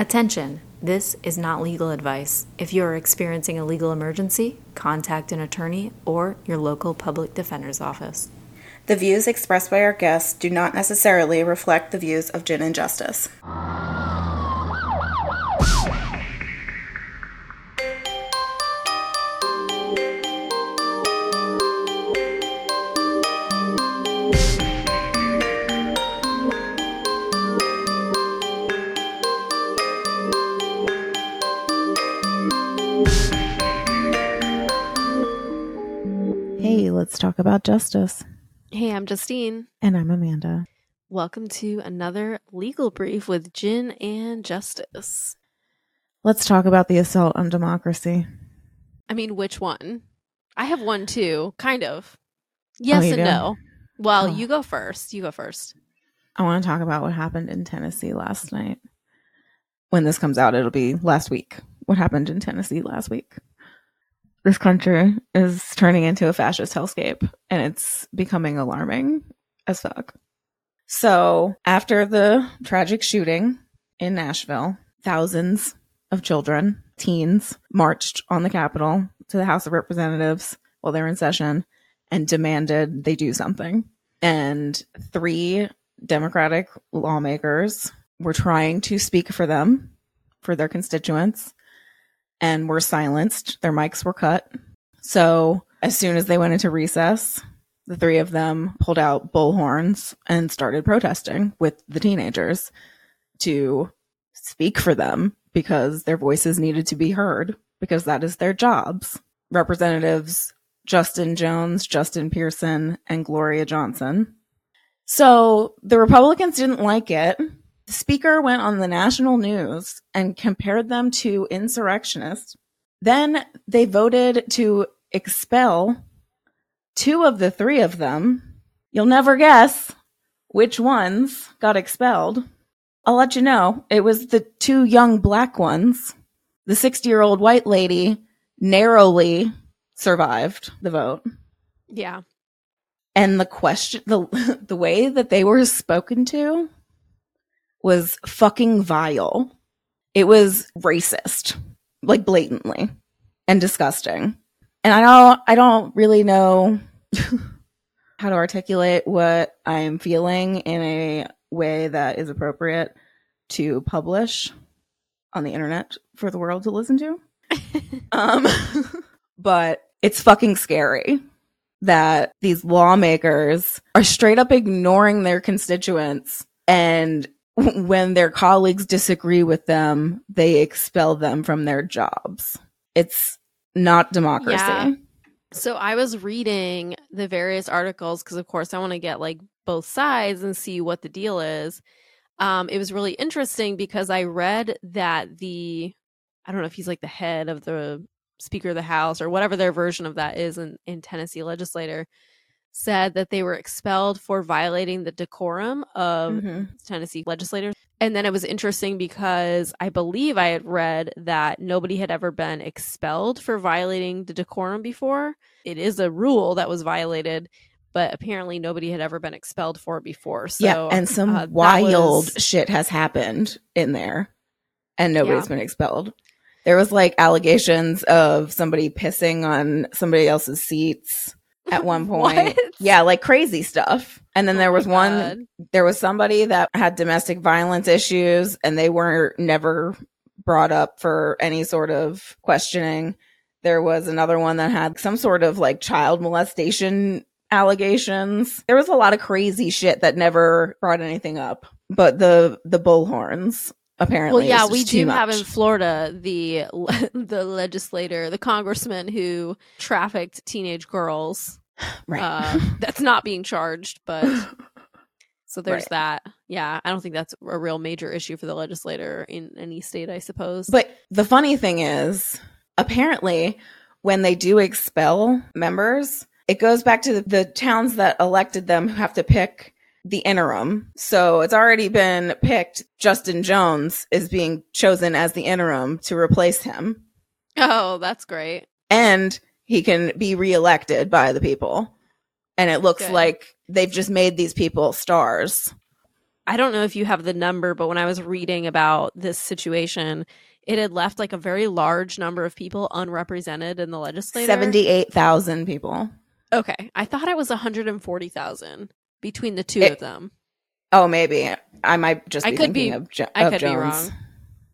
Attention! This is not legal advice. If you are experiencing a legal emergency, contact an attorney or your local public defender's office. The views expressed by our guests do not necessarily reflect the views of Gin and Justice. About justice. Hey, I'm Justine. And I'm Amanda. Welcome to another legal brief with Gin and Justice. Let's talk about the assault on democracy. I mean, which one? I have one too, kind of. Oh, yes Oh, and do? no. Well, Oh. you go first. You go first. I want to talk about what happened in Tennessee last night. When this comes out, it'll be last week. What happened in Tennessee last week? This country is turning into a fascist hellscape and it's becoming alarming as fuck. So, after the tragic shooting in Nashville, thousands of children, teens, marched on the Capitol to the House of Representatives while they were in session and demanded they do something. And three Democratic lawmakers were trying to speak for them, for their constituents, and were silenced. Their mics were cut. So, as soon as they went into recess, the three of them pulled out bullhorns and started protesting with the teenagers to speak for them because their voices needed to be heard because that is their jobs. Representatives Justin Jones, Justin Pearson, and Gloria Johnson. So the Republicans didn't like it. The speaker went on the national news and compared them to insurrectionists. Then they voted to expel two of the three of them. You'll never guess which ones got expelled. I'll let you know. It was the two young black ones. The 60 year old white lady narrowly survived the vote. Yeah. And the question, the, the way that they were spoken to was fucking vile. It was racist, like blatantly and disgusting. And I don't, I don't really know how to articulate what I'm feeling in a way that is appropriate to publish on the internet for the world to listen to. um, but it's fucking scary that these lawmakers are straight up ignoring their constituents and when their colleagues disagree with them, they expel them from their jobs. It's not democracy. Yeah. So I was reading the various articles because, of course, I want to get like both sides and see what the deal is. Um, it was really interesting because I read that the, I don't know if he's like the head of the Speaker of the House or whatever their version of that is in, in Tennessee legislator, said that they were expelled for violating the decorum of Mhm. Tennessee legislators. And then it was interesting because I believe I had read that nobody had ever been expelled for violating the decorum before. It is a rule that was violated, but apparently nobody had ever been expelled for it before. So yeah, and some uh, wild was- shit has happened in there, and nobody's Yeah. been expelled. There was like allegations of somebody pissing on somebody else's seats at one point. Yeah, like crazy stuff. And then Oh there was one God. there was somebody that had domestic violence issues and they were never brought up for any sort of questioning. There was another one that had some sort of like child molestation allegations. There was a lot of crazy shit that never brought anything up. But the the bullhorns apparently Well, yeah, we do have in Florida the the legislator, the congressman who trafficked teenage girls. right. Uh, that's not being charged, but so there's Right. that. Yeah, I don't think that's a real major issue for the legislator in any state, I suppose. But the funny thing is, apparently, when they do expel members, it goes back to the, the towns that elected them who have to pick the interim. So it's already been picked. Justin Jones is being chosen as the interim to replace him, oh, that's great. and he can be reelected by the people. And it looks Good. like they've just made these people stars. I don't know if you have the number, but when I was reading about this situation, it had left like a very large number of people unrepresented in the legislature. 78,000 people. Okay. I thought it was 140,000 between the two It- of them. Oh, maybe. I might just I be could thinking be- of, jo- I could be wrong.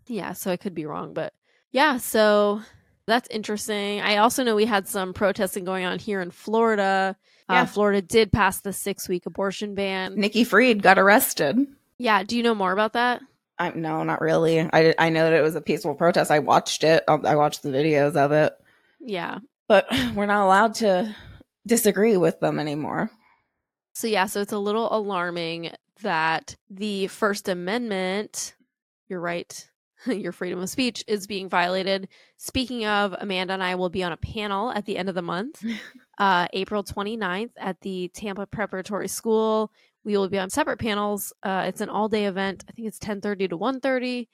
Yeah, so I could be wrong, but yeah, so that's interesting. I also know we had some protesting going on here in Florida. Yeah. Uh, Florida did pass the six week abortion ban. Nikki Fried got arrested. Yeah, do you know more about that? I, no, not really. I, I know that it was a peaceful protest. I watched it. Um, I watched the videos of it. Yeah. But we're not allowed to disagree with them anymore. So yeah, so it's a little alarming that the First Amendment, you're right, your freedom of speech is being violated. Speaking of, Amanda and I will be on a panel at the end of the month, uh, April 29th at the Tampa Preparatory School. We will be on separate panels. Uh, it's an all day event. I think it's 10:30 to 1:30.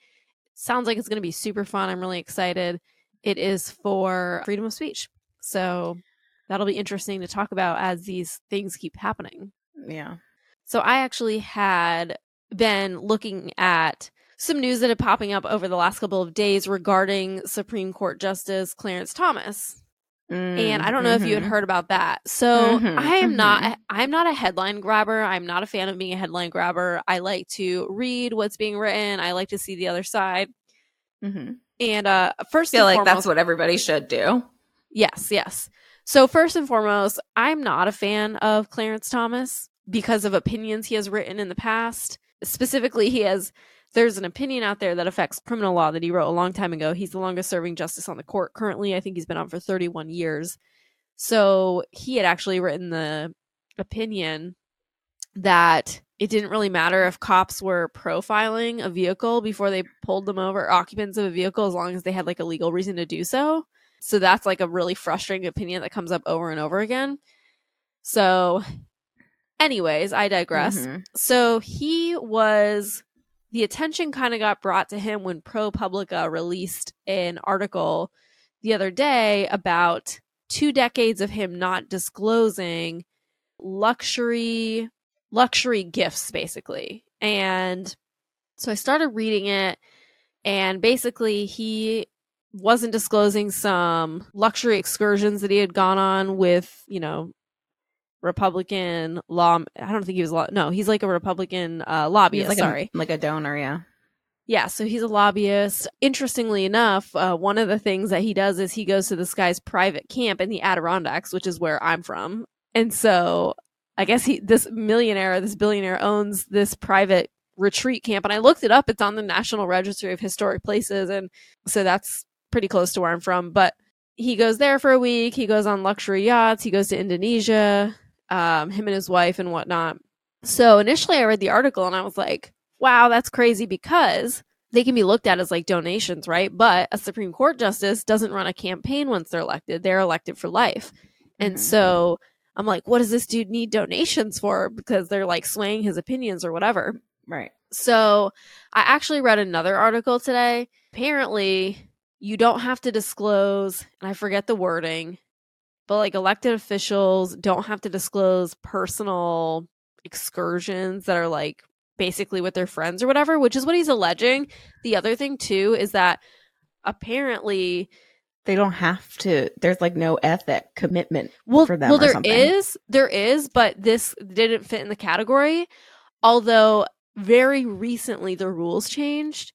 Sounds like it's going to be super fun. I'm really excited. It is for freedom of speech. So that'll be interesting to talk about as these things keep happening. Yeah. So I actually had been looking at some news that had popping up over the last couple of days regarding Supreme Court Justice Clarence Thomas. And I don't know if you had Mhm. heard about that. So Mhm, I am mhm. not I'm not a headline grabber. I'm not a fan of being a headline grabber. I like to read what's being written. I like to see the other side. Mhm. And uh I first feel and like foremost, that's what everybody should do. Yes, yes. So first and foremost, I'm not a fan of Clarence Thomas because of opinions he has written in the past. Specifically, he has there's an opinion out there that affects criminal law that he wrote a long time ago. He's the longest serving justice on the court currently. I think he's been on for 31 years. So he had actually written the opinion that it didn't really matter if cops were profiling a vehicle before they pulled them over, occupants of a vehicle, as long as they had like a legal reason to do so. So that's like a really frustrating opinion that comes up over and over again. So, anyways, I digress. Mhm. So he was the attention kind of got brought to him when ProPublica released an article the other day about two decades of him not disclosing luxury luxury gifts basically. And so I started reading it and basically he wasn't disclosing some luxury excursions that he had gone on with, you know, Republican law. I don't think he was law. No, he's like a Republican uh, lobbyist. like sorry. a, like a donor, yeah. Yeah, so he's a lobbyist. Interestingly enough, uh, one of the things that he does is he goes to this guy's private camp in the Adirondacks, which is where I'm from. And so I guess he, this millionaire, this billionaire owns this private retreat camp. And I looked it up. It's on the National Registry of Historic Places. And so that's pretty close to where I'm from. But he goes there for a week. He goes on luxury yachts. He goes to Indonesia, um, him and his wife and whatnot. So initially I read the article and I was like, wow, that's crazy because they can be looked at as like donations, right? But a Supreme Court justice doesn't run a campaign once they're elected. They're elected for life. And Mhm. so I'm like, what does this dude need donations for? Because they're like swaying his opinions or whatever. Right. So I actually read another article today. Apparently, you don't have to disclose, and I forget the wording, but like elected officials don't have to disclose personal excursions that are like basically with their friends or whatever, which is what he's alleging. The other thing too is that apparently They don't have to. There's like no ethic commitment well, for them well there is, there is, but this didn't fit in the category. Although very recently the rules changed.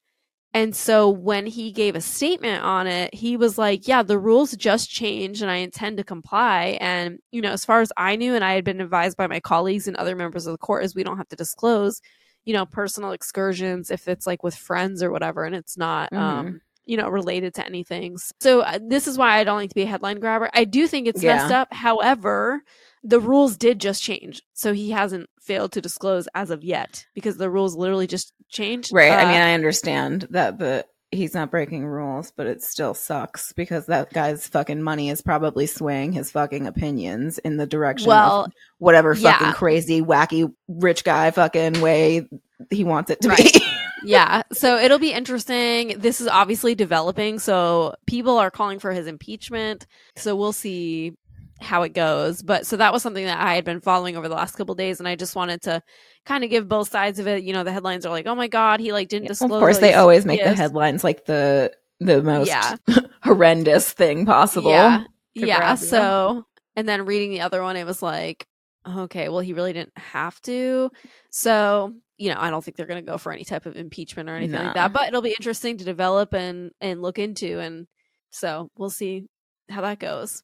And so when he gave a statement on it, he was like, Yeah, the rules just changed and I intend to comply. And, you know, as far as I knew, and I had been advised by my colleagues and other members of the court, is we don't have to disclose, you know, personal excursions if it's like with friends or whatever and it's not, um, you know, related to anything. So uh, this is why I don't like to be a headline grabber. I do think it's Yeah. messed up. However, the rules did just change. So he hasn't failed to disclose as of yet because the rules literally just changed. Right. I Uh, mean, I understand that the he's not breaking rules, but it still sucks because that guy's fucking money is probably swaying his fucking opinions in the direction well, of whatever yeah. fucking crazy, wacky, rich guy fucking way he wants it to Right. be. yeah. So it'll be interesting. This is obviously developing. So people are calling for his impeachment. So we'll see how it goes. But so that was something that I had been following over the last couple days, and I just wanted to kind of give both sides of it. You know, the headlines are like, "Oh my god, he like didn't Yeah, disclose." of course, they always make the headlines like the the most Yeah. horrendous thing possible. Yeah, yeah. So, and then reading the other one, it was like, okay, well, he really didn't have to. So, you know, I don't think they're going to go for any type of impeachment or anything No. like that. But it'll be interesting to develop and and look into, and so we'll see how that goes.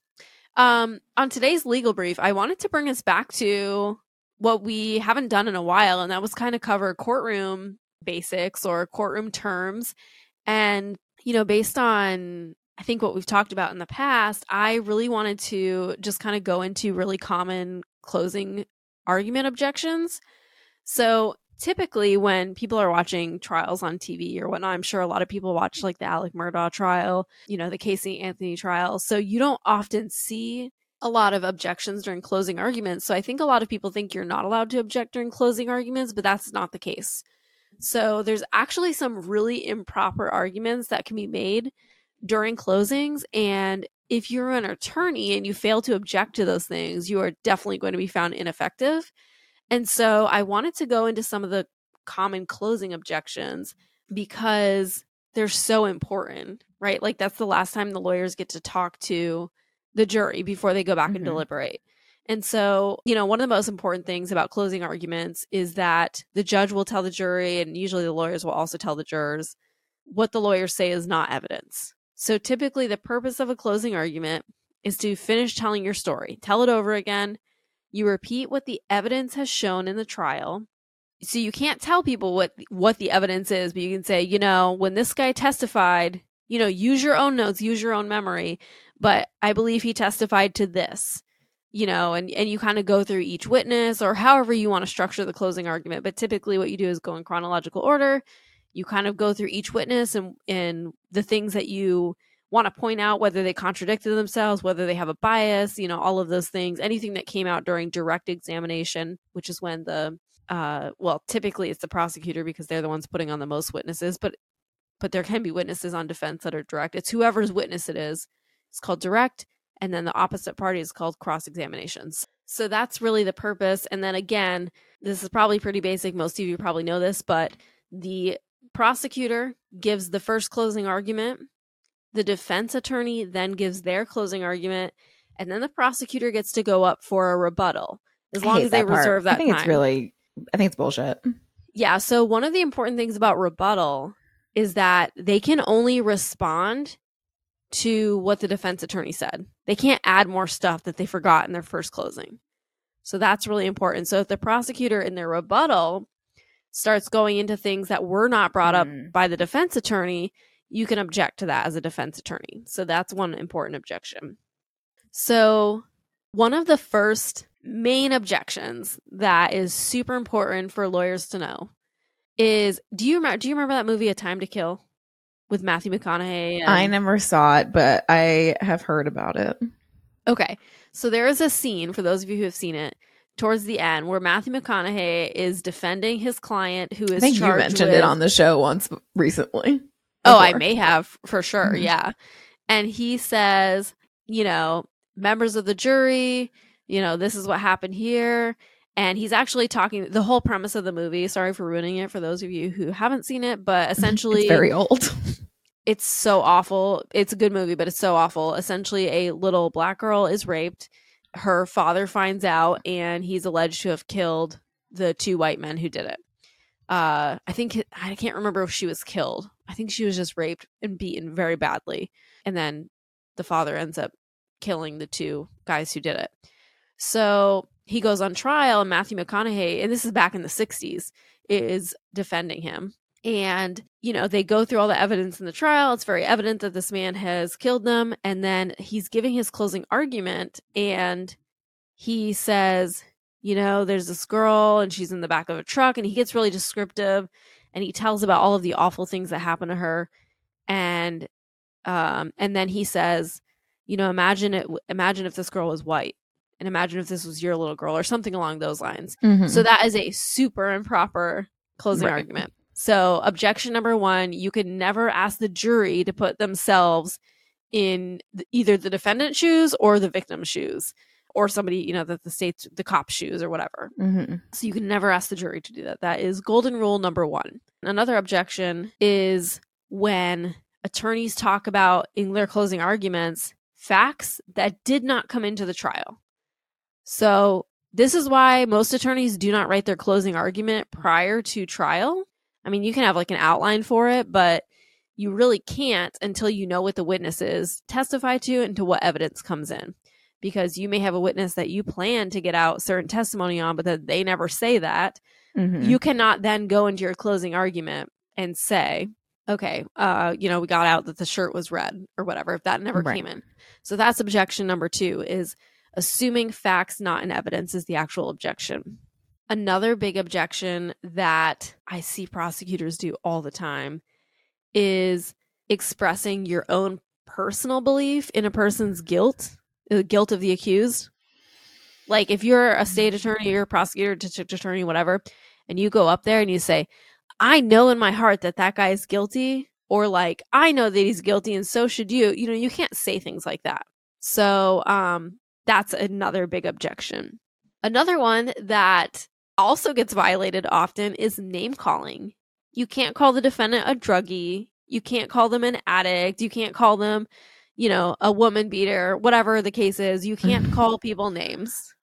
Um, on today's legal brief, I wanted to bring us back to what we haven't done in a while, and that was kind of cover courtroom basics or courtroom terms. And, you know, based on I think what we've talked about in the past, I really wanted to just kind of go into really common closing argument objections. So typically when people are watching trials on TV or whatnot, I'm sure a lot of people watch like the Alex Murdaugh trial, you know, the Casey Anthony trial. So you don't often see a lot of objections during closing arguments. So I think a lot of people think you're not allowed to object during closing arguments, but that's not the case. So there's actually some really improper arguments that can be made during closings. And if you're an attorney and you fail to object to those things, you are definitely going to be found ineffective. And so I wanted to go into some of the common closing objections because they're so important, right? Like that's the last time the lawyers get to talk to the jury before they go back and Mhm. deliberate. And so, you know, one of the most important things about closing arguments is that the judge will tell the jury, and usually the lawyers will also tell the jurors, what the lawyers say is not evidence. So typically, the purpose of a closing argument is to finish telling your story, tell it over again. You repeat what the evidence has shown in the trial. So you can't tell people what what the evidence is, but you can say, you know, when this guy testified, you know, use your own notes, use your own memory, but I believe he testified to this. You know, and and you kind of go through each witness or however you want to structure the closing argument, but typically what you do is go in chronological order. You kind of go through each witness and and the things that you want to point out whether they contradicted themselves, whether they have a bias, you know, all of those things, anything that came out during direct examination, which is when the uh well, typically it's the prosecutor because they're the ones putting on the most witnesses, but but there can be witnesses on defense that are direct. It's whoever's witness it is. It's called direct and then the opposite party is called cross examinations. So that's really the purpose. And then again, this is probably pretty basic. Most of you probably know this, but the prosecutor gives the first closing argument. The defense attorney then gives their closing argument, and then the prosecutor gets to go up for a rebuttal as long as they part. reserve that I think time. it's really, I think it's bullshit. Yeah. So one of the important things about rebuttal is that they can only respond to what the defense attorney said. They can't add more stuff that they forgot in their first closing. So that's really important. So if the prosecutor in their rebuttal starts going into things that were not brought up Mm. by the defense attorney, you can object to that as a defense attorney. So that's one important objection. So one of the first main objections that is super important for lawyers to know is do you remember do you remember that movie A Time to Kill with Matthew McConaughey? and- I never saw it, but I have heard about it. Okay. So there is a scene for those of you who have seen it towards the end where Matthew McConaughey is defending his client who is I think you mentioned with- it on the show once recently. Oh, I may have for sure. Mhm. Yeah. And he says, you know, members of the jury, you know, this is what happened here. And he's actually talking the whole premise of the movie. Sorry for ruining it for those of you who haven't seen it, but essentially it's very old. it's so awful. It's a good movie, but it's so awful. Essentially, a little black girl is raped. Her father finds out, and he's alleged to have killed the two white men who did it. Uh, I think I can't remember if she was killed. I think she was just raped and beaten very badly, and then the father ends up killing the two guys who did it. So he goes on trial, and Matthew McConaughey, and this is back in the '60s, is defending him and you know they go through all the evidence in the trial it's very evident that this man has killed them and then he's giving his closing argument and he says you know there's this girl and she's in the back of a truck and he gets really descriptive and he tells about all of the awful things that happened to her and um and then he says you know imagine it imagine if this girl was white and imagine if this was your little girl or something along those lines Mhm. so that is a super improper closing Right. argument. So objection number one, you could never ask the jury to put themselves in either the defendant's shoes or the victim's shoes or somebody, you know, that the state's the cop shoes or whatever. Mm-hmm. So you can never ask the jury to do that. That is golden rule number one. Another objection is when attorneys talk about in their closing arguments facts that did not come into the trial. So this is why most attorneys do not write their closing argument prior to trial. I mean, you can have like an outline for it, but you really can't until you know what the witnesses testify to and to what evidence comes in because you may have a witness that you plan to get out certain testimony on, but that they never say that. Mm-hmm. You cannot then go into your closing argument and say, okay, uh, you know, we got out that the shirt was red or whatever, if that never Right. came in. So that's objection number two is assuming facts not in evidence is the actual objection. Another big objection that I see prosecutors do all the time is expressing your own personal belief in a person's guilt, the guilt of the accused. Like if you're a state attorney, you're a prosecutor, district attorney, whatever, and you go up there and you say, I know in my heart that that guy is guilty, or like, I know that he's guilty and so should you. You know, you can't say things like that. So, um, that's another big objection. Another one that also gets violated often is name calling. You can't call the defendant a druggie. You can't call them an addict. You can't call them, you know, a woman beater, whatever the case is. You can't mm-hmm. call people names.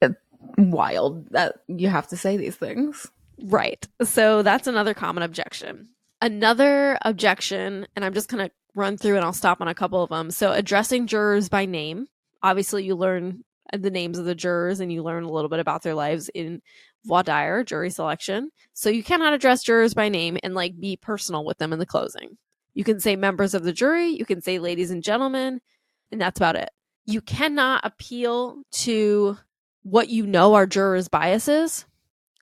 It's Wild that you have to say these things. Right. So that's another common objection. Another objection, and I'm just going to run through and I'll stop on a couple of them. So addressing jurors by name. Obviously, you learn uh, the names of the jurors and you learn a little bit about their lives in voir dire, jury selection. So you cannot address jurors by name and like be personal with them in the closing. You can say members of the jury, you can say ladies and gentlemen, and that's about it. You cannot appeal to what you know are jurors' biases.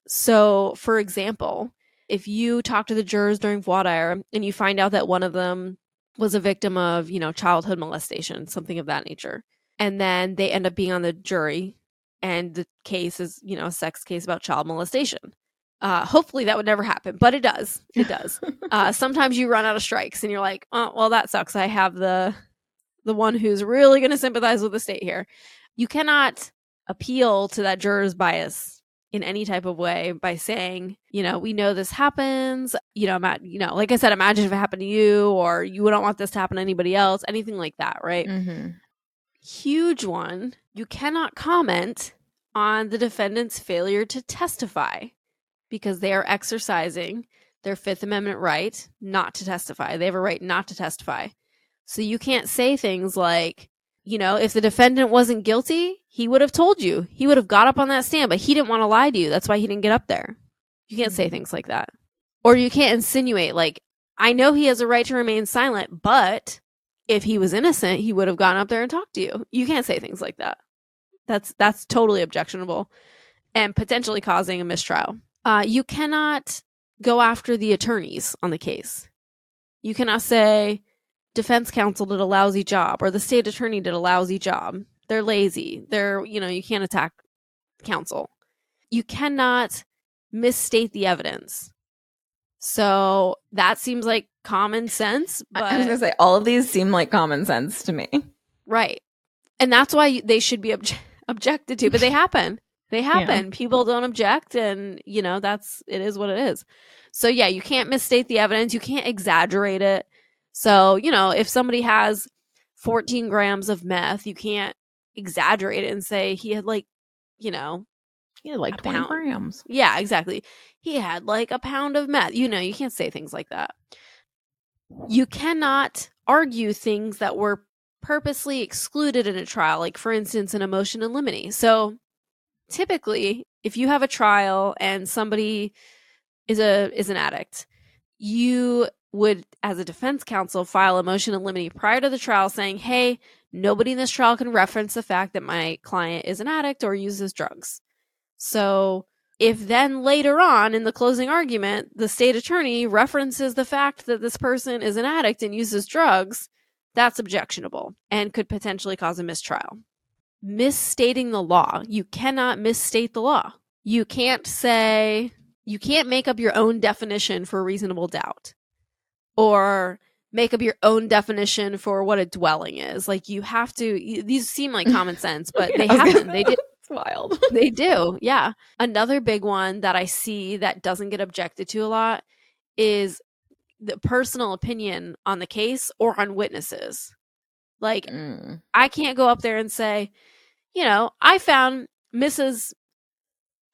So, for example, if you talk to the jurors during voir dire and you find out that one of them was a victim of, you know, childhood molestation, something of that nature, and then they end up being on the jury and the case is, you know, a sex case about child molestation. Uh, hopefully that would never happen, but it does. It does. uh, sometimes you run out of strikes and you're like, oh, well, that sucks. I have the the one who's really going to sympathize with the state here. You cannot appeal to that juror's bias in any type of way by saying, you know, we know this happens. You know, ima- you know, like I said, imagine if it happened to you, or you wouldn't want this to happen to anybody else, anything like that, right? Mm-hmm. Huge one. You cannot comment on the defendant's failure to testify because they are exercising their Fifth Amendment right not to testify. They have a right not to testify. So you can't say things like, you know, if the defendant wasn't guilty, he would have told you. He would have got up on that stand, but he didn't want to lie to you. That's why he didn't get up there. You can't say mm-hmm. things like that. Or you can't insinuate, like, I know he has a right to remain silent, but if he was innocent, he would have gone up there and talked to you. You can't say things like that. That's that's totally objectionable and potentially causing a mistrial. Uh, you cannot go after the attorneys on the case. You cannot say defense counsel did a lousy job or the state attorney did a lousy job. They're lazy. They're, you know, you can't attack counsel. You cannot misstate the evidence. So that seems like common sense, but I was gonna say all of these seem like common sense to me. Right. And that's why they should be obje- objected to, but they happen. They happen. People don't object and, you know, that's it is what it is. So yeah, you can't misstate the evidence, you can't exaggerate it. So, you know, if somebody has 14 grams of meth, you can't exaggerate it and say he had like, you know, Yeah, like 20 pound. grams. yeah, exactly. He had like a pound of meth. You know, you can't say things like that. You cannot argue things that were purposely excluded in a trial, like for instance, an emotion in limine. So typically, if you have a trial and somebody is a is an addict, you would, as a defense counsel, file a motion in limine prior to the trial saying, Hey, nobody in this trial can reference the fact that my client is an addict or uses drugs. So if then later on in the closing argument, the state attorney references the fact that this person is an addict and uses drugs, that's objectionable and could potentially cause a mistrial. Misstating the law. You cannot misstate the law. You can't say, you can't make up your own definition for reasonable doubt or make up your own definition for what a dwelling is. Like you have to these seem like common sense, but they haven't. They did It's wild. they do. Yeah. Another big one that I see that doesn't get objected to a lot is the personal opinion on the case or on witnesses. Like Mm. I can't go up there and say, you know, I found Mrs.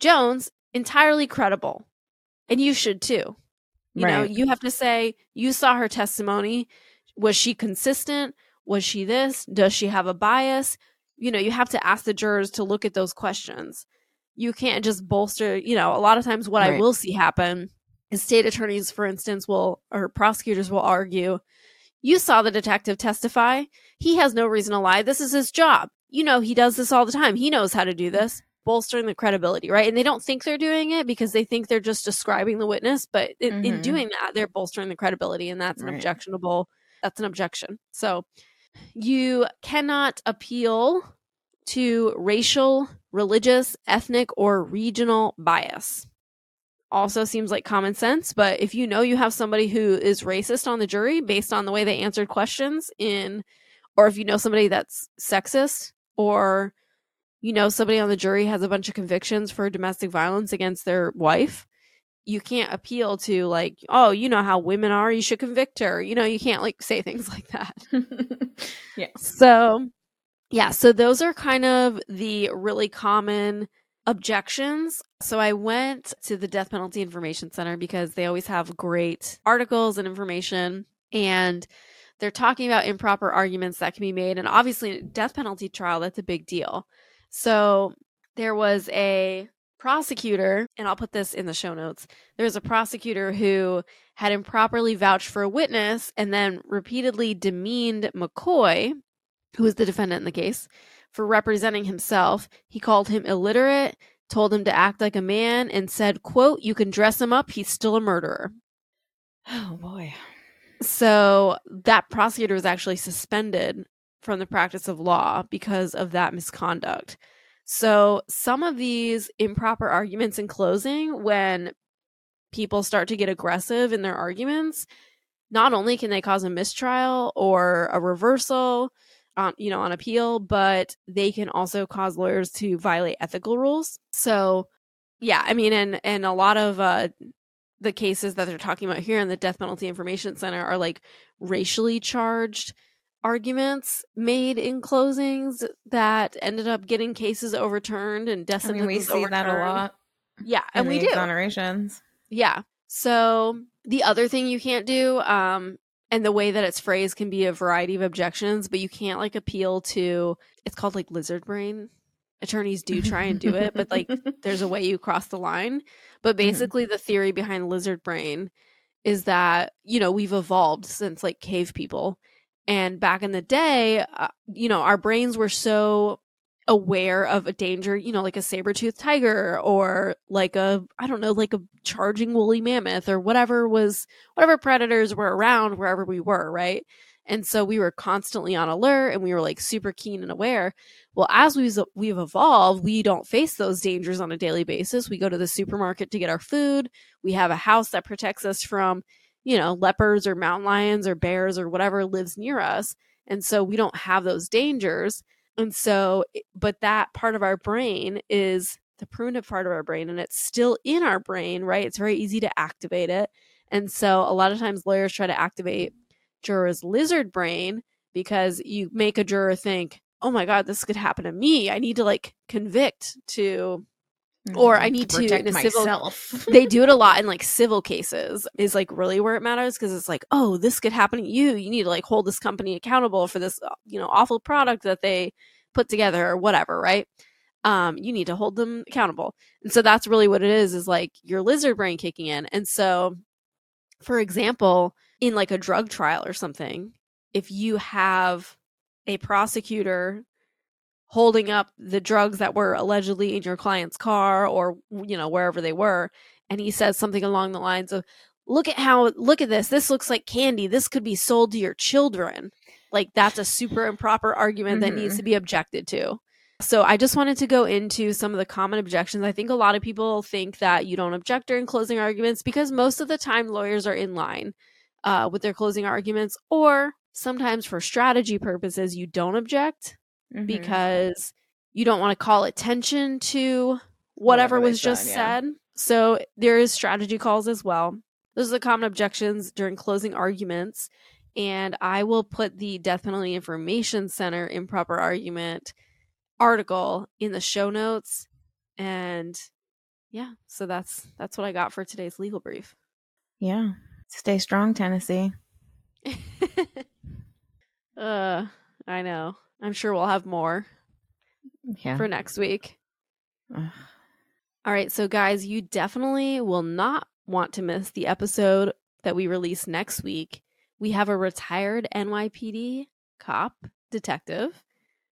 Jones entirely credible. And you should too. You know, you have to say you saw her testimony. Was she consistent? Was she this? Does she have a bias? You know, you have to ask the jurors to look at those questions. You can't just bolster, you know, a lot of times what I will see happen is state attorneys, for instance, will or prosecutors will argue, you saw the detective testify. He has no reason to lie. This is his job. You know, he does this all the time. He knows how to do this bolstering the credibility, right? And they don't think they're doing it because they think they're just describing the witness, but in, in Mhm. doing that, they're bolstering the credibility, and that's an Right. objectionable. That's an objection. So you cannot appeal to racial, religious, ethnic, or regional bias. Also seems like common sense, but if you know you have somebody who is racist on the jury based on the way they answered questions in or if you know somebody that's sexist or you know somebody on the jury has a bunch of convictions for domestic violence against their wife you can't appeal to like oh you know how women are you should convict her you know you can't like say things like that yeah. so yeah so those are kind of the really common objections so i went to the death penalty information center because they always have great articles and information and they're talking about improper arguments that can be made and obviously death penalty trial that's a big deal so there was a prosecutor, and I'll put this in the show notes. There was a prosecutor who had improperly vouched for a witness and then repeatedly demeaned McCoy, who was the defendant in the case, for representing himself. He called him illiterate, told him to act like a man, and said, quote, you can dress him up, he's still a murderer. Oh boy. So that prosecutor was actually suspended from the practice of law because of that misconduct. So some of these improper arguments in closing, when people start to get aggressive in their arguments, not only can they cause a mistrial or a reversal on you know on appeal, but they can also cause lawyers to violate ethical rules. So yeah, I mean and and a lot of uh the cases that they're talking about here in the death penalty information center are like racially charged arguments made in closings that ended up getting cases overturned and death I mean, we sentences see that a overturned. lot. Yeah, and we do. exonerations. Yeah. So the other thing you can't do, um, and the way that it's phrased can be a variety of objections, but you can't like appeal to it's called like lizard brain. Attorneys do try and do it, but like there's a way you cross the line. But basically the theory behind lizard brain is that, you know, we've evolved since like cave people. And back in the day, uh, you know, our brains were so aware of a danger, you know, like a saber-toothed tiger or like a I don't know, like a charging woolly mammoth or whatever was whatever predators were around wherever we were, right? And so we were constantly on alert and we were like super keen and aware. Well, as we've we've evolved, we don't face those dangers on a daily basis. We go to the supermarket to get our food. We have a house that protects us from, you know, leopards or mountain lions or bears or whatever lives near us. And so we don't have those dangers. And so, but that part of our brain is the primitive part of our brain and it's still in our brain, right? It's very easy to activate it. And so a lot of times lawyers try to activate jurors' lizard brain because you make a juror think, oh my God, this could happen to me. I need to like convict to, Or I need to, protect a civil- myself. they do it a lot in like civil cases, is like really where it matters because it's like, oh, this could happen to you. You need to like hold this company accountable for this, uh, you know, awful product that they put together or whatever, right? Um, you need to hold them accountable. And so that's really what it is, is like your lizard brain kicking in. And so, for example, in like a drug trial or something, if you have a prosecutor holding up the drugs that were allegedly in your client's car or you know wherever they were and he says something along the lines of look at how look at this this looks like candy. This could be sold to your children. Like that's a super improper argument that needs Mhm. to be objected to. So i just wanted to go into some of the common objections. I think a lot of people think that you don't object during closing arguments because most of the time lawyers are in line uh, with their closing arguments, or sometimes for strategy purposes, you don't object Mhm. because you don't want to call attention to whatever, Whatever was just yeah. said. So there is strategy calls as well. Those are the common objections during closing arguments. And I will put the Death Penalty Information Center improper argument article in the show notes. And yeah, so that's that's what I got for today's legal brief. yeah. Stay strong, Tennessee. uh, I know. I'm sure we'll have more Yeah. for next week. Ugh. All right, so guys, you definitely will not want to miss the episode that we release next week. We have a retired NYPD cop detective.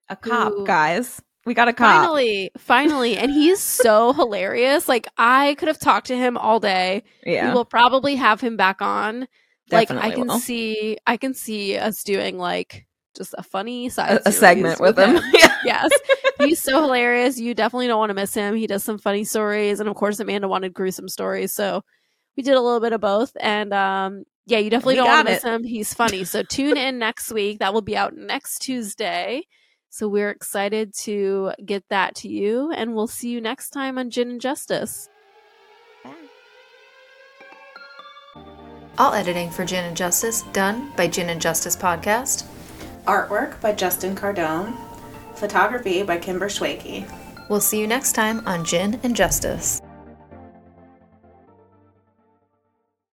a cop, Who- guys. We got a cop. Finally, finally, and he's so hilarious. Like I could have talked to him all day. yeah. We will probably have him back on. Definitely like I can will. see I can see us doing like just a funny side a, a segment with him. yeah. yes. He's so hilarious. You definitely don't want to miss him. He does some funny stories. And of course, Amanda wanted gruesome stories. So we did a little bit of both. And um, yeah, you definitely We don't want to miss him. He's funny. So tune in next week. That will be out next Tuesday. So we're excited to get that to you. And we'll see you next time on Gin and Justice. All editing for Gin and Justice done by Gin and Justice Podcast. Artwork by Justin Cardone. Photography by Kimber Schwakey. We'll see you next time on Gin and Justice.